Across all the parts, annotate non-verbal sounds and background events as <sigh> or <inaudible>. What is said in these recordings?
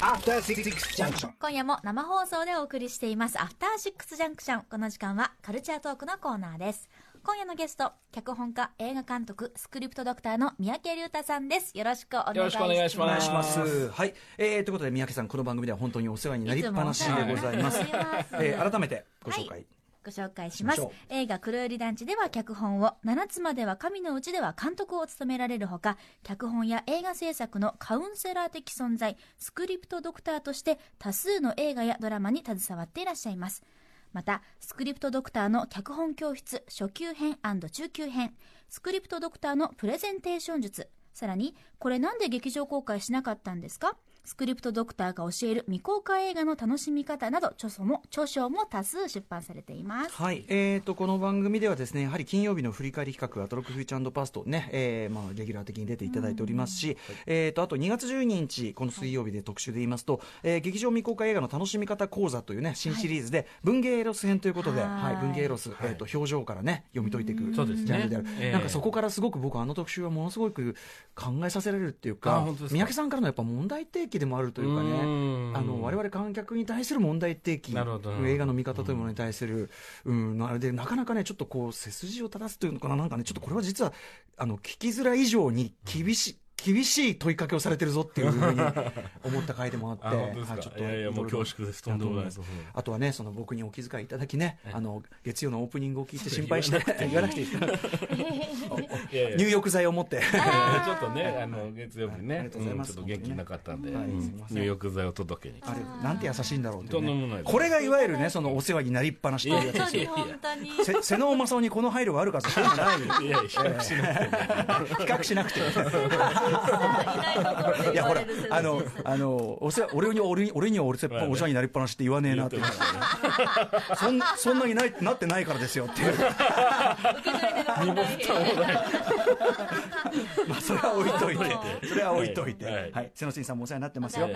After Six Junction. 今夜も生放送でお送りしています、アフターシックスジャンクション。この時間はカルチャートークのコーナーです。今夜のゲスト、脚本家、映画監督、スクリプトドクターの三宅龍太さんです。よろしくお願いします。よろしくお願いします。はい。えー、ということで、三宅さん、この番組では本当にお世話になりっぱなしでございます。ますえー改めてご紹介。はいご紹介します。映画「黒百合団地」では脚本を「七つまでは神のうち」では監督を務められるほか脚本や映画制作のカウンセラー的存在スクリプトドクターとして多数の映画やドラマに携わっていらっしゃいます。またスクリプトドクターの脚本教室初級編中級編。スクリプトドクターのプレゼンテーション術。さらにこれなんで劇場公開しなかったんですか？スクリプトドクターが教える未公開映画の楽しみ方など著書も著書も多数出版されています。はい、えー、とこの番組ではですねやはり金曜日の振り返り企画「アトロックフューチャーパストね」えーまあ、レギュラー的に出ていただいておりますし、えー、とあと2月12日この水曜日で特集で言いますと、えー劇場未公開映画の楽しみ方講座というね新シリーズで文芸エロス編ということで、ははいい文芸エロス、えー、と表情からね読み解いていくジそうですね。ャンルである、ええ。なんかそこからすごく僕あの特集はものすごく考えさせられるっていうか。三宅さんからのやっぱ問題提起でもあるというかねうん。あの我々観客に対する問題提起映画の見方というものに対する、うん、あれでなかなかねちょっとこう背筋を正すというのかななんかねちょっとこれは実はあの聞きづらい以上に厳しい、厳しい問いかけをされてるぞっていうふうに <laughs> 思った回でもあって。あ本当ですか？はいちょっといやいやもう恐縮です。とんでもない。ですあとはねその僕にお気遣いいただきねあの月曜のオープニングを聞いて心配して言わなくていい。入浴剤を持って。<laughs> ちょっとね、あの月曜日ありね、がとうございます。うんちょっと元気なかったん。で、入浴剤を届けに。あれなんて優しいんだろうってこれがいわゆるねそのお世話になりっぱなしというやつですよ。本当に本当に。せ瀬能正夫にこの配慮があるかとそういうのない。いや、比較しなくても。<laughs> 比較しなくていやほらあのあのお世話俺に俺に俺には俺せっぱお世話になりっぱなしって言わねえなって。言ってそんそんなにないなってないからですよっていう。まあそれは置いといて。それは置いといて。ははい。い瀬野真さんもお世話になってますよ。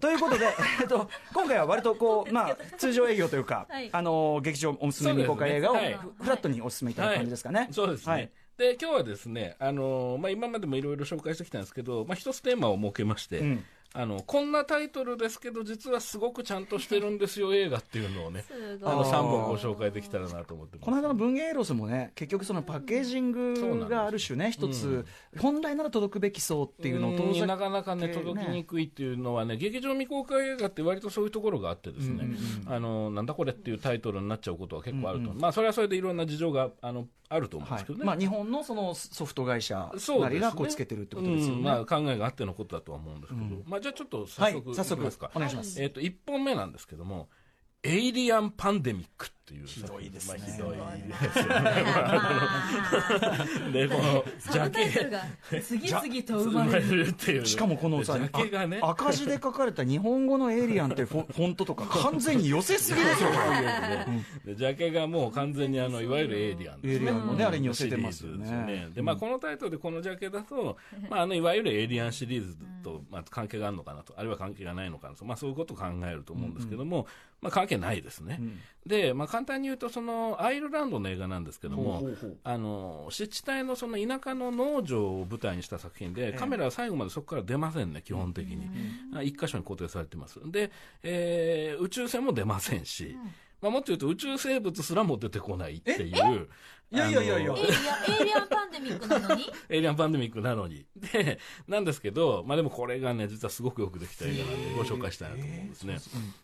ということで、えっと、今回は割とこう、<laughs> まあ、通常営業というか、はい。あの劇場おすすめ未公開映画をフフラットにおすすめいただく感じですかね。そうですね。はいで、今日はですね、あのまあ、今までもいろいろ紹介してきたんですけど、まあ、一つテーマを設けまして、ん。あの、こんなタイトルですけど、実はすごくちゃんとしてるんですよ、映画っていうのをね、あの、3本ご紹介できたらなと思ってます。この間の文芸エロスもね、結局そのパッケージングがある種ね、一つ、本来なら届くべき層っていうのを遠なかなかね、届きにくいっていうのはね、劇場未公開映画って割とそういうところがあってですね、あの、なんだこれっていうタイトルになっちゃうことは結構あると。まあ、それはそれでいろんな事情が、あの、あると思うんはいですけどね。まあ、日本のそのソフト会社なりがこうつけてるってことですよね。うんまあ、考えがあってのことだとは思うんですけど、まあ、じゃあちょっとはい早速、早速いきますか。お願いします。えっ、と、1本目なんですけども、エイリアンパンデミックっていう。ひどいですね。ひどい。ですよね。で、この、ジャケ、が次々と生まれるっていう。しかもこのさ、ジャケがね、あ赤字で書かれた日本語のエイリアンってフォ <laughs> フォントとか完全に寄せすぎですよ、でジャケがもう完全にあのいわゆるエイリアンですエイリアンのねあれに寄せてますよね。シリーズですでまあ、このタイトルでこのジャケだと、まあ、あのいわゆるエイリアンシリーズと、まあ、関係があるのかなと。あるいは関係がないのかなと、まあ、そういうことを考えると思うんですけども、まあ、関係ないですね、で、まあ、簡単に言うとそのアイルランドの映画なんですけどもほうほうあの湿地帯のその田舎の農場を舞台にした作品で、カメラは最後までそこから出ませんね基本的に、あ一箇所に固定されてます。で、えー宇宙船も出ませんし、まあ、もっと言うと宇宙生物すらも出てこないっていう。いやいやいやいやあのエイリアンエイリアンパンデミックなのに？エイリアンパンデミックなのに。<laughs> で、なんですけど、まあでもこれがね、実はすごくよくできた映画なんで、ご紹介したいなと思うんですね。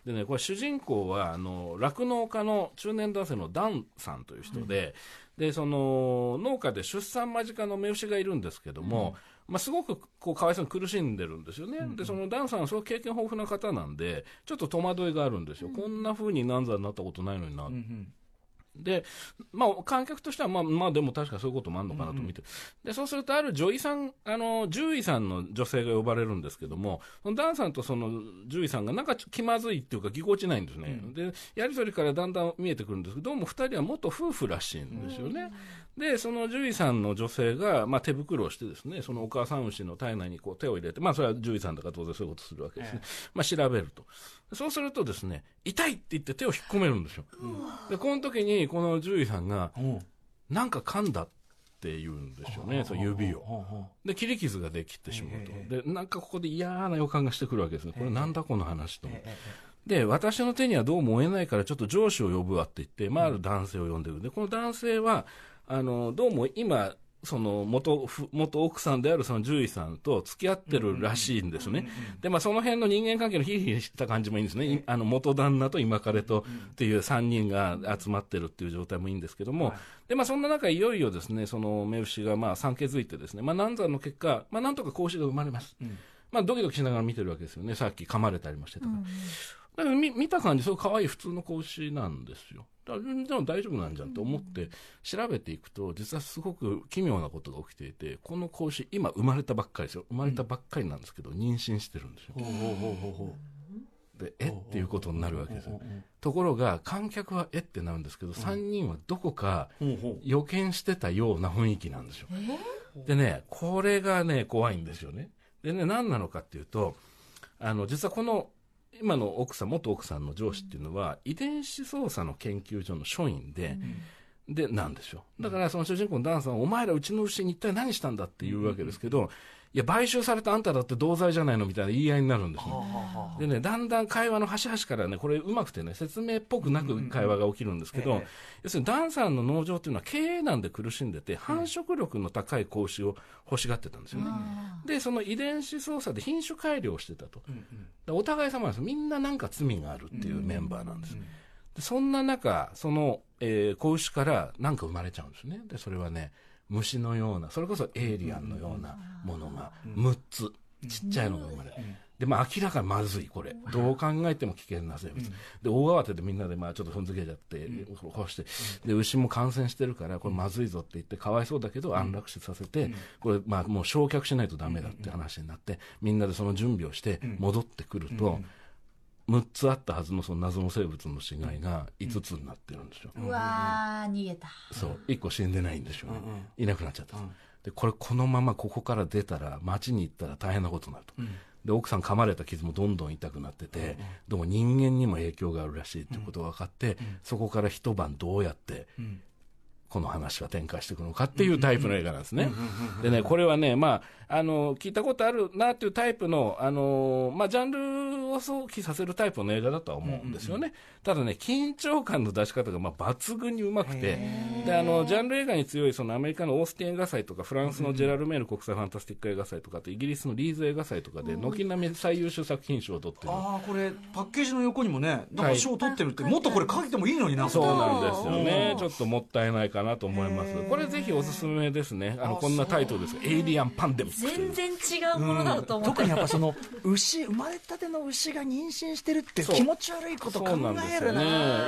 でね、これ主人公は、あの、酪農家の中年男性のダンさんという人で、で、その、農家で出産間近の目牛がいるんですけども、まあ、すごくこうかわいそうに苦しんでるんですよね、でそのダンさんはすごく経験豊富な方なんで、ちょっと戸惑いがあるんですよ、こんな風に難産になったことないのにな、で、まあ、観客としては、まあ、まあ、でも確かそういうこともあるのかなと見て、で、そうすると、ある女医さん、あの、獣医さんの女性が呼ばれるんですけども、そのダンさんとその獣医さんがなんか気まずいっていうか、ぎこちないんですね。で、やりとりからだんだん見えてくるんですけど、どうも二人は元夫婦らしいんですよね。で、その獣医さんの女性が、まあ、手袋をしてですね、そのお母さん牛の体内にこう手を入れて、まあ、それは獣医さんだから当然そういうことするわけですね。まあ、調べると。そうするとですね、痛いって言って手を引っ込めるんですよ。で、この時に、この獣医さんが、うんなんか噛んだって言うんですよね、その指を。をで、切り傷ができてしまうえと。で、なんかここで嫌な予感がしてくるわけですね。これなんだこの話と。ええで、私の手にはどうも追えないから、ちょっと上司を呼ぶわって言って、まあ、ある男性を呼んでる。で、この男性は、あの、どうも今、その元ふ元奥さんであるその獣医さんと付き合ってるらしいんですね。で、まあ、その辺の人間関係のヒリヒリした感じもいいんですね。いあの元旦那と今彼とっていう3人が集まってるっていう状態もいいんですけども、はいで、まあ、そんな中、いよいよですね、その目牛がまあ産気づいてですね、まあ、難産の結果、まあ、なんとか子牛が生まれます。んまあ、ドキドキしながら見てるわけですよね。さっき噛まれたりもしてたから。だから見見た感じ、すごい可愛い普通の子牛なんですよ。大丈夫なんじゃんと思って調べていくと、実はすごく奇妙なことが起きていて、この子牛、今生まれたばっかりですよ。生まれたばっかりなんですけど、妊娠してるんですよ。で、えっていうことになるわけですよ。ところが、観客はえってなるんですけど、3人はどこか予見してたような雰囲気なんですよ。でね、これがね、怖いんですよね。でね、何なのかっていうと、あの、実はこの、今の奥さん、元奥さんの上司っていうのは、遺伝子操作の研究所の所員で、で、なんですよ。だから、その主人公のダンさんは、お前らうちの牛に一体何したんだって言うわけですけど、いや、買収されたあんただって同罪じゃないのみたいな言い合いになるんですよ。でね、だんだん会話の端々からね、これうまくてね、説明っぽくなく会話が起きるんですけど、ええ要するにダンさんの農場っていうのは経営難で苦しんでて、繁殖力の高い子牛を欲しがってたんですよね。で、その遺伝子操作で品種改良をしてたと。お互い様なんですみんななんか罪があるっていうメンバーなんです。でそんな中、その、えー子牛からなんか生まれちゃうんですね。で、それはね、虫のような、それこそエイリアンのようなものが6つ、ちっちゃいのが生まれる。で、まあ明らかにまずい、これ。どう考えても危険な生物。で、大慌てでみんなでまあちょっと踏んづけちゃって、こうして、で、牛も感染してるから、これまずいぞって言って、かわいそうだけど安楽死させて、これまあもう焼却しないとダメだって話になって、みんなでその準備をして戻ってくると、6つあったはずのその謎の生物の死骸が5つになってるんですよ。うわー逃げた。そう、1個死んでないんですよ。ね。いなくなっちゃった。ん。です。で、これこのままここから出たら、街に行ったら大変なことになると。で、奥さん噛まれた傷もどんどん痛くなってて、どうも人間にも影響があるらしいっていうことが分かって、そこから一晩どうやって、この話は展開していくのかっていうタイプの映画なんですね。でね、これはね、まあ、あの、聞いたことあるなっていうタイプの、あの、まあ、ジャンルを想起させるタイプの映画だとは思うんですよね。ただね、緊張感の出し方が、まあ、抜群にうまくて、で、あの、ジャンル映画に強い、そのアメリカのオースティン映画祭とか、フランスのジェラルメール国際ファンタスティック映画祭とか、イギリスのリーズ映画祭とかで、軒並み最優秀作品賞を取ってる。ああこれパッケージの横にもねなんか賞取ってるって、もっとこれ書いてもいいのになそうなんですよねう。んちょっともったいないかなと思います。これぜひおすすめですね。あの、こんなタイトルです。エイリアンパンデミックという。全然違うものだと思った、特にやっぱその牛生まれたての牛が妊娠してるって気持ち悪いこと考えるな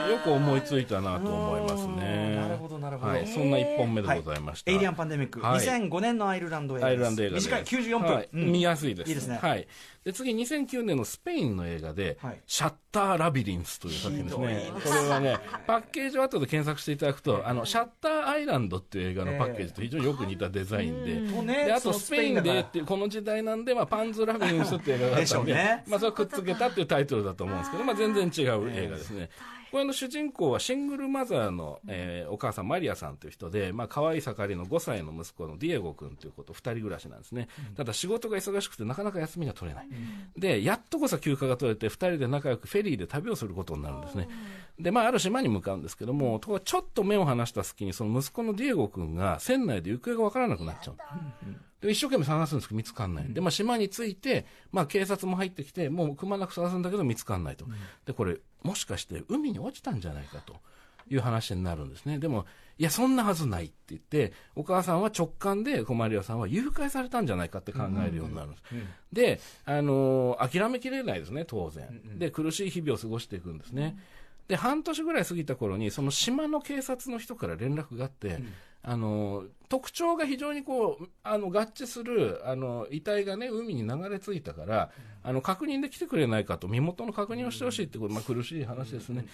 ね。よく思いついたなと思いますうんね。そんな一本目でございました。エイリアンパンデミック、はい。2005年のアイルランド映画です。アイルランド映画です。短い94分、はい。うん。見やすいです。いいですね。はい。で、次、2009年のスペインの映画で、はい。シャッターラビリンスという作品ですね。これはね、パッケージを後で検索していただくと、あの、シャッターアイランドっていう映画のパッケージと非常によく似たデザインで、とねで、あとスペインでっていう、この時代なんで、まあ、パンズ・ラビリンスっていう映画があったんで、ね。まあ、それをくっつけたっていうタイトルだと思うんですけど、まあ、全然違う映画ですね。これの主人公はシングルマザーの、えーお母さんマリアさんという人で、まあ、可愛い盛りの5歳の息子のディエゴ君ということ、2人暮らしなんですね。ただ仕事が忙しくてなかなか休みが取れない。で、やっとこそ休暇が取れて、2人で仲良くフェリーで旅をすることになるんですね。で、まあ、ある島に向かうんですけども、ところがちょっと目を離した隙に、その息子のディエゴ君が船内で行方がわからなくなっちゃう。で一生懸命探すんですけど見つかんない。で、まあ、島に着いて、まあ、警察も入ってきて、もうくまなく探すんだけど見つかんないと。で、これ、もしかして海に落ちたんじゃないかという話になるんですね。でも、いや、そんなはずないって言って、お母さんは直感で、コマリアさんは誘拐されたんじゃないかって考えるようになるんです。で、あのー諦めきれないですね、当然。で、苦しい日々を過ごしていくんですね。で、半年ぐらい過ぎた頃に、その島の警察の人から連絡があって、あの、特徴が非常にこう、あの、合致する、あの、遺体がね、海に流れ着いたから、あの、確認できてくれないかと、身元の確認をしてほしいってこと、まあ、苦しい話ですね。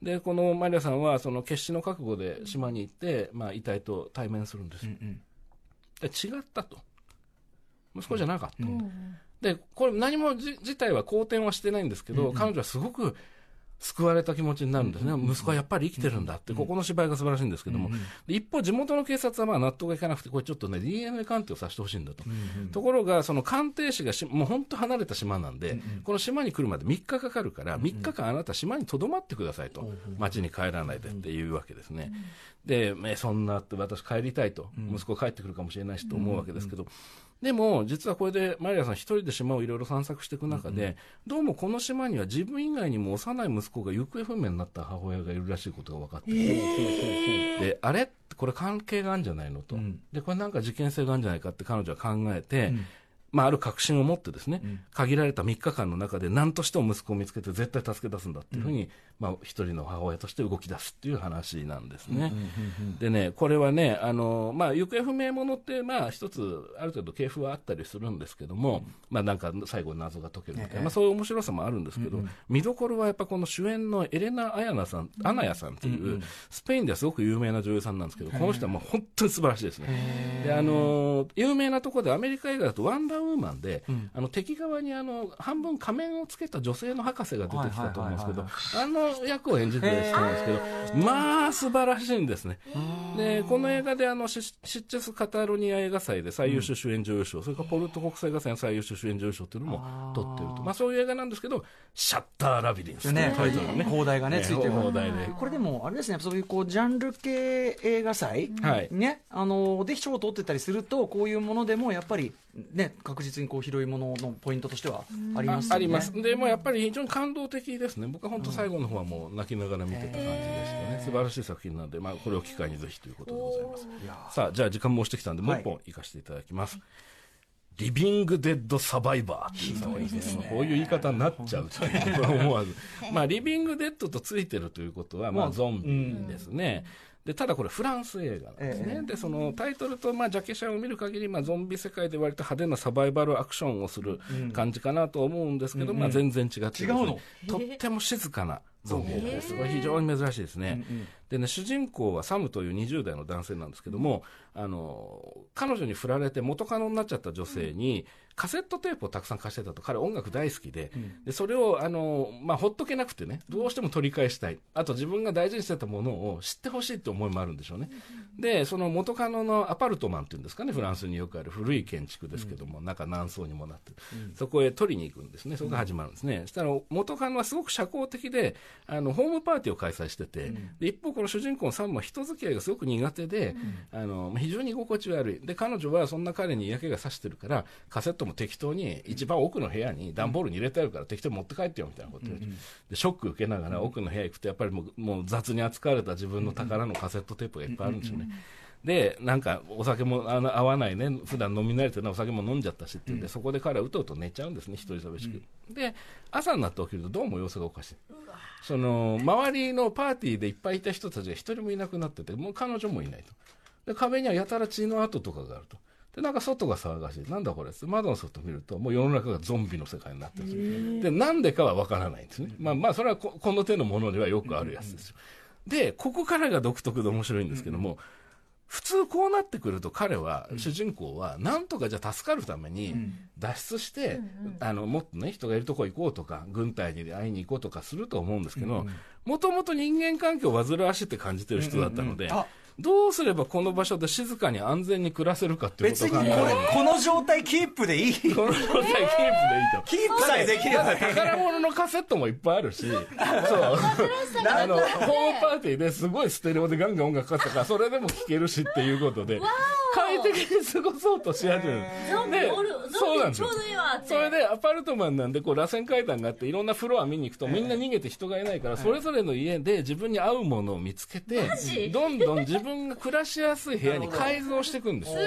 で、このマリアさんは、その、決死の覚悟で島に行って、まあ、遺体と対面するんです。で違ったと。息子じゃなかった。で、これ何もじ自体は好転はしてないんですけど、彼女はすごく救われた気持ちになるんですね、息子はやっぱり生きてるんだって、ここの芝居が素晴らしいんですけども、一方、地元の警察はまあ納得がいかなくて、これちょっとね、DNA 鑑定をさせてほしいんだと、ところが、その鑑定士がしもう本当離れた島なんで、この島に来るまで3日かかるから、3日間あなた、島にとどまってくださいと、町に帰らないでっていうわけですね。で、そんなって私帰りたいと、息子帰ってくるかもしれないしと思うわけですけど、でも、実はこれでマリアさん一人で島をいろいろ散策していく中で、うんうん、どうもこの島には自分以外にも幼い息子が行方不明になった母親がいるらしいことが分かって、えー、で、あれ？これ関係があるんじゃないのと、うん、で、これなんか事件性があるんじゃないかって彼女は考えて、うん。まあ、ある確信を持ってですね、うん、限られた3日間の中で何としても息子を見つけて絶対助け出すんだっていうふうに、うん、まあ、一人の母親として動き出すっていう話なんですね。でね、これはね、あの、まあ、行方不明者って、まあ、一つ、ある程度系譜はあったりするんですけども、うん、まあ、なんか最後謎が解けるみたいな、まあ、そういう面白さもあるんですけど、うんうん、見どころはやっぱこの主演のエレナ・アヤナさん、アナヤさんっていう、スペインではすごく有名な女優さんなんですけど、この人はもう本当に素晴らしいですね。で、あの、有名なところでアメリカ映画だとワンダーウーマンで、あの敵側にあの半分仮面をつけた女性の博士が出てきたと思うんですけど、あの役を演じてらっしゃるんですけど、まあ素晴らしいんですね。で、この映画であのシッチェス・カタロニア映画祭で最優秀主演女優賞、それからポルト国際映画祭の最優秀主演女優賞っていうのも取ってると。まあそういう映画なんですけど、シャッター・ラビリンスね、タイトルね。放題がね、ついてる。放題で。これでも、あれですね、そういうこう、ジャンル系映画祭、はい、ね、あの、で賞を取ってたりすると、こういうものでもやっぱり、ね、確実にこう広いもののポイントとしてはあります、ね、ありますでもやっぱり非常に感動的ですね僕は本当最後の方はもう泣きながら見てた感じでしたね、素晴らしい作品なので、まあ、これを機会にぜひということでございますさあじゃあ時間も押してきたんでもう一本い。かせていただきます、はいリビングデッドサバイバーひどいですね。こういう言い方になっちゃうという思わず。<laughs> まあ、リビングデッドとついてるということは、まあ、ゾンビですね。うん。でただこれフランス映画なんですね、えー、でそのタイトルと、まあ、ジャケ写を見る限り、まあ、ゾンビ世界で割と派手なサバイバルアクションをする感じかなと思うんですけど、うん、まあ、全然違って、ね、違うの？とっても静かなゾンビですごい非常に珍しいですね、うんうん、でね主人公はサムという20代の男性なんですけども、あの彼女に振られて元カノになっちゃった女性に、カセットテープをたくさん貸してたと、彼、音楽大好きで、うん、でそれをあの、まあ、ほっとけなくてね、どうしても取り返したい、あと自分が大事にしてたものを知ってほしいって思いもあるんでしょうね、でその元カノのアパルトマンっていうんですかね、フランスによくある。古い建築ですけども、うん、中、何層にもなってる、うん、そこへ取りに行くんですね、そこが始まるんですね、そしたら元カノはすごく社交的で、あのホームパーティーを開催してて、で一方、この主人公のサムは人付き合いがすごく苦手で、あの非常に居心地悪い、で彼女はそんな彼に嫌気がさしてるから、カセットも適当に一番奥の部屋に段ボールに入れてあるから適当に持って帰ってよみたいなことで,、でショック受けながら奥の部屋行くとやっぱりもうもう雑に扱われた自分の宝のカセットテープがいっぱいあるんですよね。でなんかお酒もあの合わないね普段飲み慣れてないお酒も飲んじゃったしって言って、うん、そこで彼はうとうと寝ちゃうんですね一人寂しく、うん、で朝になって起きるとどうも様子がおかしい。その周りのパーティーでいっぱいいた人たちが一人もいなくなっててもう彼女もいないとで壁にはやたら血の跡とかがあるとで、なんか外が騒がしい。なんだこれ窓の外見ると、もう世の中がゾンビの世界になってるんですよ。で、なんでかはわからないんですね。まあまあ、それはここの手のものではよくあるやつですよ。で、ここからが独特で面白いんですけども、普通こうなってくると彼は、主人公は、なんとかじゃ助かるために脱出して、あの、もっとね、人がいるとこ行こうとか、軍隊に会いに行こうとかすると思うんですけど、もともと人間関係を煩わしいって感じてる人だったので、どうすればこの場所で静かに安全に暮らせるかっていうことを考える。この状態キープでいい。この状態キープでいいと。キープさえできれば宝物のカセットもいっぱいあるし。そう。あのホームパーティーですごいステレオでガンガン音楽かかったからそれでも聴けるしっていうことで快適に過ごそうとし始めるでそうなんです。よそれでアパルトマンなんでこう螺旋階段があっていろんなフロア見に行くとみんな逃げて人がいないからそれぞれの家で自分に合うものを見つけてどんどん自分が暮らしやすい部屋に改造していくんですすごい。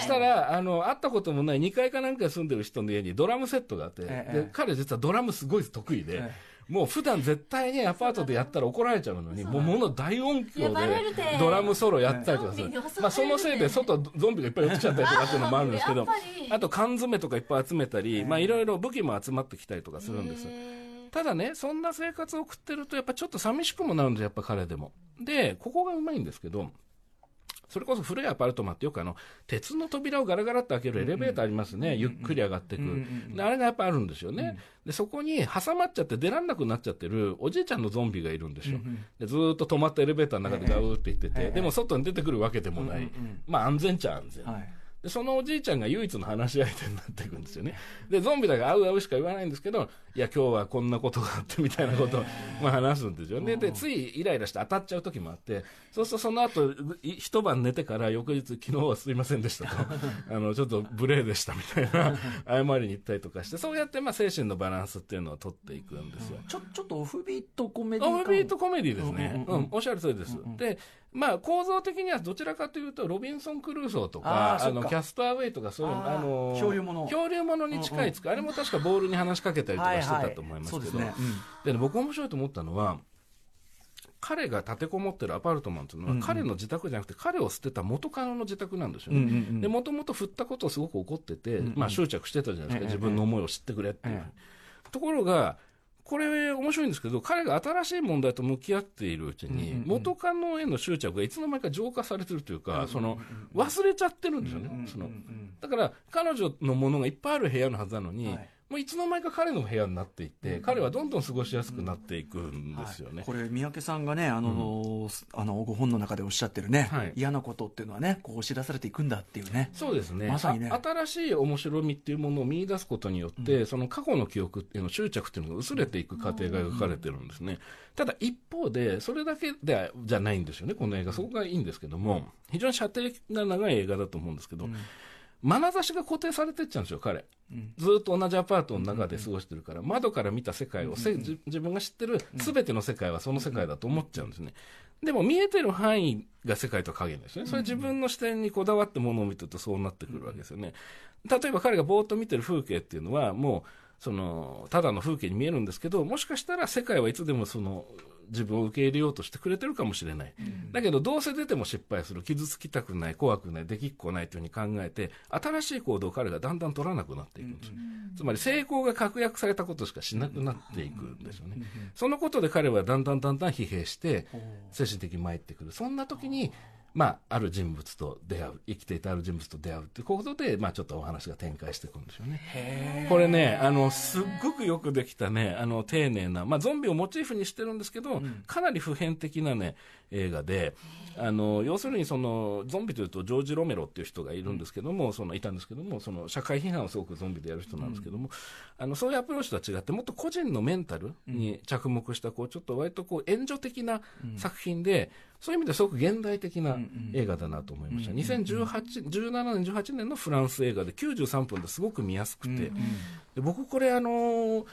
したらあの会ったこともない2階かなんか住んでる人の家にドラムセットがあってで彼実はドラムすごい得意で。もう普段絶対にアパートでやったら怒られちゃうのに、もうもの大音響でドラムソロやったりとかする。まあそのせいで外ゾンビがいっぱい寄ってきちゃったりとかっていうのもあるんですけど、あと缶詰とかいっぱい集めたり、まあいろいろ武器も集まってきたりとかするんです。ただね、そんな生活を送ってると、やっぱちょっと寂しくもなるんですやっぱ彼でも。で、ここがうまいんですけど、それこそ古いアパルトマンってよくあの鉄の扉をガラガラって開けるエレベーターありますね、ゆっくり上がっていく、であれがやっぱあるんですよね、でそこに挟まっちゃって出られなくなっちゃってるおじいちゃんのゾンビがいるんですよ、でずーっと止まったエレベーターの中でガウーって言ってて、でも外に出てくるわけでもない、まあ安全っちゃ安全。はいでそのおじいちゃんが唯一の話し相手になっていくんですよね。で、ゾンビだから、会う会うしか言わないんですけど、いや、今日はこんなことがあってみたいなことを、<laughs> まあ、話すんですよね。で、ついイライラして当たっちゃう時もあって、そうするとその後、い一晩寝てから翌日、昨日はすいませんでしたと、<laughs> あの、ちょっと無礼でしたみたいな、<laughs> 謝りに行ったりとかして、そうやって、まあ、精神のバランスっていうのを取っていくんですよ。ちょちょっとオフビートコメディオフビートコメディですね。うん、おっしゃる通りです。で、まあ、構造的にはどちらかというと、ロビンソン・クルーソーとか、あの、キャストアウェイとか、そういう、あーあの、漂流物漂流物に近いつく、あれも確かボールに話しかけたりとかしてたと思いますけど、で僕面白いと思ったのは、彼が立てこもってるアパルトマンというのは、彼の自宅じゃなくて、彼を捨てた元カノの自宅なんですよね。もともと振ったことをすごく怒ってて、まあ執着してたじゃないですか、ええ自分の思いを知ってくれっていう。え。ところが、これ面白いんですけど、彼が新しい問題と向き合っているうちに、元カノへの執着がいつの間にか浄化されてるというか、その、忘れちゃってるんですよね。そのだから、彼女のものがいっぱいある部屋のはずなのに、はいもういつの間にか彼の部屋になっていって、彼はどんどん過ごしやすくなっていくんですよね。これ三宅さんがねあの、あのご本の中でおっしゃってるね、はい。嫌なことっていうのはねこう押し出されていくんだっていうね。そうですね。まさにね。あ新しい面白みっていうものを見出すことによって、その過去の記憶っていうの執着っていうのが薄れていく過程が描かれてるんですね、ただ一方でそれだけではじゃないんですよねこの映画。そこがいいんですけども非常に射程が長い映画だと思うんですけど、眼差しが固定されてっちゃうんですよ彼、ずっと同じアパートの中で過ごしてるから、窓から見た世界を、せ自自分が知ってる全ての世界はその世界だと思っちゃうんですね。でも見えてる範囲が世界と影ですね。それは自分の視点にこだわってものを見てるとそうなってくるわけですよね。例えば彼がぼーっと見てる風景っていうのはもう、その、ただの風景に見えるんですけど、もしかしたら世界はいつでもその、自分を受け入れようとしてくれてるかもしれない。だけど、どうせ出ても失敗する、傷つきたくない、怖くない、できっこないというふうに考えて、新しい行動を彼がだんだん取らなくなっていくんです。つまり成功が確約されたことしかしなくなっていくんですよね。そのことで彼はだんだんだんだん疲弊して、精神的に参ってくる。そんな時に、まあ、ある人物と出会う、生きていたある人物と出会うっていうことで、まあ、ちょっとお話が展開していくんですよね。これね、あの、すっごくよくできたね、あの、丁寧な、まあ、ゾンビをモチーフにしてるんですけど、かなり普遍的なね、映画で、あの、要するにその、ゾンビというと、ジョージ・ロメロっていう人がいるんですけども、その、いたんですけども、その、社会批判をすごくゾンビでやる人なんですけども、あの、そういうアプローチとは違って、もっと個人のメンタルに着目した、こう、ちょっと割とこう、援助的な作品で、そういう意味ですごく現代的な映画だなと思いました。2018、17年、18年のフランス映画で93分ですごく見やすくて、で僕これあのー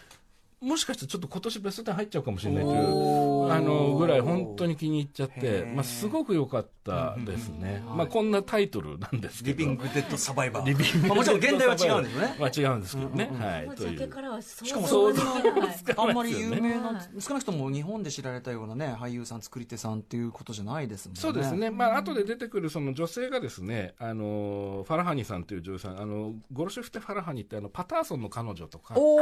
もしかしてちょっと今年ベスト10入っちゃうかもしれないという、あのぐらい本当に気に入っちゃっへてー、まあ、すごく良かったですね。まあ、こんなタイトルなんですけど。リビング・デッド・サバイバーリビングまあもちろん現代は違うんですよねまあ違うんですけどね。はい。という。しかも像でき想像ない。あんまり有名はな、少なくとも日本で知られたようなね、俳優さん、作り手さんっていうことじゃないですもんね。そうですね。まあ、後で出てくるその女性がですね、あの、ファラハニさんという女優さん、あの、ゴルシュフテ・ファラハニってあの、パターソンの彼女とか、お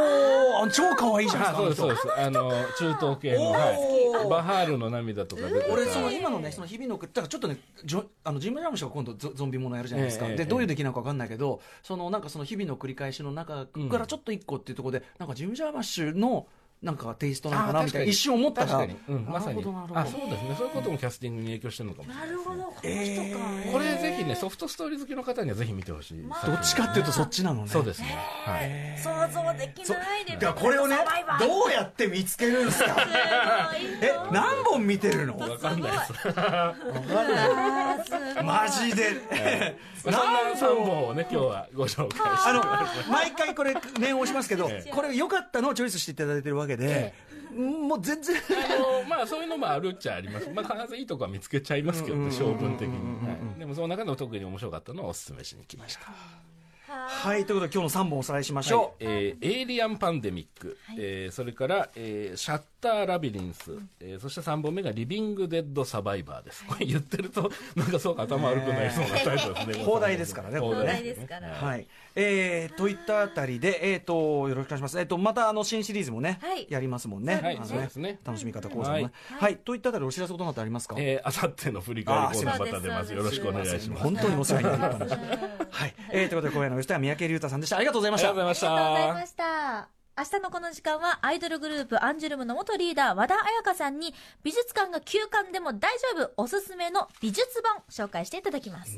ー、超可愛いじゃないあそうです、そうでです。あの、中東系の、はい。バハールの涙とか出てた。俺、その今のね、その日々の、だからちょっとね、ジョあのジム・ジャームッシュが今度ゾゾンビものやるじゃないですか。で、どういう出来なのか分かんないけど、そのなんかその日々の繰り返しの中からちょっと一個っていうところで、なんかジム・ジャームッシュの、なんかテイストなのかなみたいな、一瞬思ったら、まさに。あそうですね。そういうこともキャスティングに影響してるのかもしれなるほど、この人か。これぜひねソフトストーリー好きの方にはぜひ見てほしい、どっちかっていうとそっちなのね。そうですね、はい、想像できないで。だこれをねどうやって見つけるんですかえ、何本見てるの？わかんないです。あーすごい。マジで。そんな3本をね今日はご紹介して。あの、毎回これ念を押しますけどええ、これ良かったのをチョイスしていただいてるわけで、もう全然。あのまあそういうのもあるっちゃあります。まあ必ずいいとこは見つけちゃいますけどね、性分的に。はい。でもその中でも特に面白かったのをお勧めしに来ました。はい、ということで今日の3本おさらいしましょう。えーエイリアンパンデミック、えーそれから、えーシャッター・ラビリンス、えーそして3本目がリビング・デッド・サバイバーです。これ言ってると、<laughs> なんかそうか頭悪くなりそうなタイトルですね。放題ですからねこれね放題ですから。はい。えー、といったあたりで、えっ、と、よろしくお願いします。えっ、と、また、あの、新シリーズもね、はいやりますもんね。はいそうですね楽しみ方講座もね。ははいい。といったあたり、お知らせことなどありますか？えー、あさっての振り返りコーナーまた出ます。よろしくお願いします。本当にお世話になりました。はい。えー、ということで、今夜のゲストは三宅龍太さんでした。ありがとうございましたありがとう。ございありがとうございまました。明日のこの時間はアイドルグループアンジュルムの元リーダー和田彩香さんに美術館が休館でも大丈夫おすすめの美術本紹介していただきます。